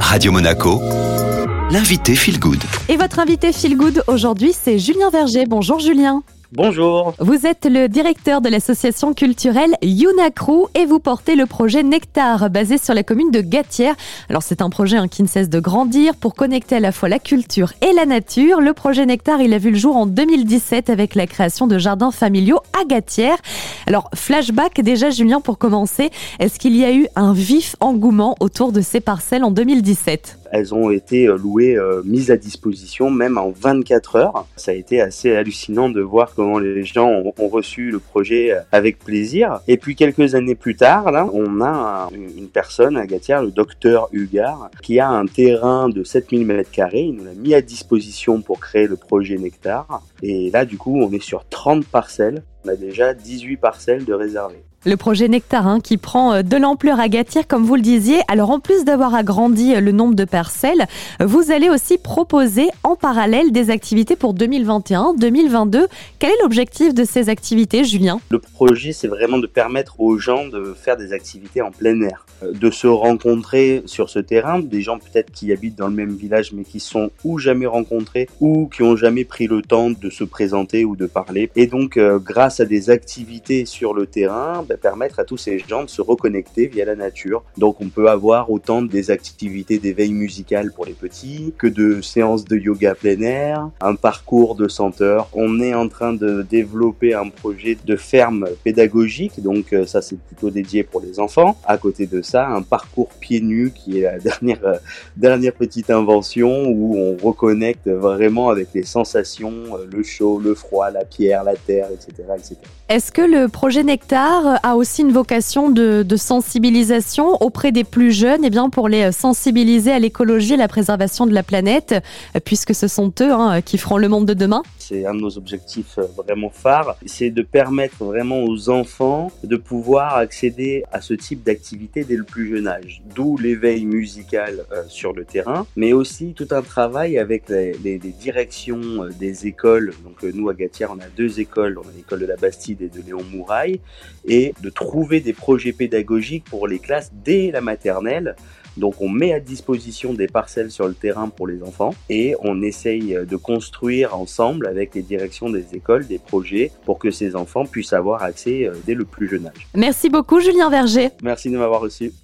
Radio Monaco, l'invité Feel Good. Et votre invité Feel Good aujourd'hui, c'est Julien Verger. Bonjour Julien. Bonjour. Vous êtes le directeur de l'association culturelle Yunacru et vous portez le projet Nectar basé sur la commune de Gatière. Alors c'est un projet hein, qui ne cesse de grandir pour connecter à la fois la culture et la nature. Le projet Nectar, il a vu le jour en 2017 avec la création de jardins familiaux à Gatière. Alors flashback déjà Julien pour commencer, est-ce qu'il y a eu un vif engouement autour de ces parcelles en 2017 elles ont été euh, louées, euh, mises à disposition même en 24 heures. Ça a été assez hallucinant de voir comment les gens ont, reçu le projet euh, avec plaisir. Et puis quelques années plus tard, on a une personne à Gatière, le docteur Hugar, qui a un terrain de 7000 m2. Il nous l'a mis à disposition pour créer le projet Nectar. Et là, du coup, on est sur 30 parcelles. On a déjà 18 parcelles de réservées. Le projet Nectarin qui prend euh, de l'ampleur à Gatière, comme vous le disiez. Alors en plus d'avoir agrandi euh, le nombre de parcelles, vous allez aussi proposer en parallèle des activités pour 2021-2022. Quel est l'objectif de ces activités, Julien? Le projet, c'est vraiment de permettre aux gens de faire des activités en plein air, euh, de se rencontrer sur ce terrain, des gens peut-être qui habitent dans le même village mais qui sont ou jamais rencontrés ou qui ont jamais pris le temps de se présenter ou de parler. Et donc, grâce à des activités sur le terrain, ben, permettre à tous ces gens de se reconnecter via la nature. Donc on peut avoir autant des activités d'éveil musical pour les petits que de séances de yoga plein air, un parcours de senteur. On est en train de développer un projet de ferme pédagogique, donc euh, ça c'est plutôt dédié pour les enfants. À côté de ça, un parcours pieds nus qui est la dernière, euh, dernière petite invention où on reconnecte vraiment avec les sensations, euh, le chaud, le froid, la pierre, la terre, etc. etc. Est-ce que le projet Nectar a aussi une vocation de, sensibilisation auprès des plus jeunes, et eh bien pour les sensibiliser à l'écologie et la préservation de la planète, puisque ce sont eux hein, qui feront le monde de demain. C'est un de nos objectifs euh, vraiment phares, c'est de permettre vraiment aux enfants de pouvoir accéder à ce type d'activité dès le plus jeune âge, d'où l'éveil musical euh, sur le terrain, mais aussi tout un travail avec les, directions euh, des écoles. Donc nous à Gatière, on a deux écoles, on a l'école de la Bastide et de Léon Mouraille, et de trouver des projets pédagogiques pour les classes dès la maternelle. Donc on met à disposition des parcelles sur le terrain pour les enfants et on essaye de construire ensemble avec les directions des écoles des projets pour que ces enfants puissent avoir accès euh, dès le plus jeune âge. Merci beaucoup Julien Verger. Merci de m'avoir reçu.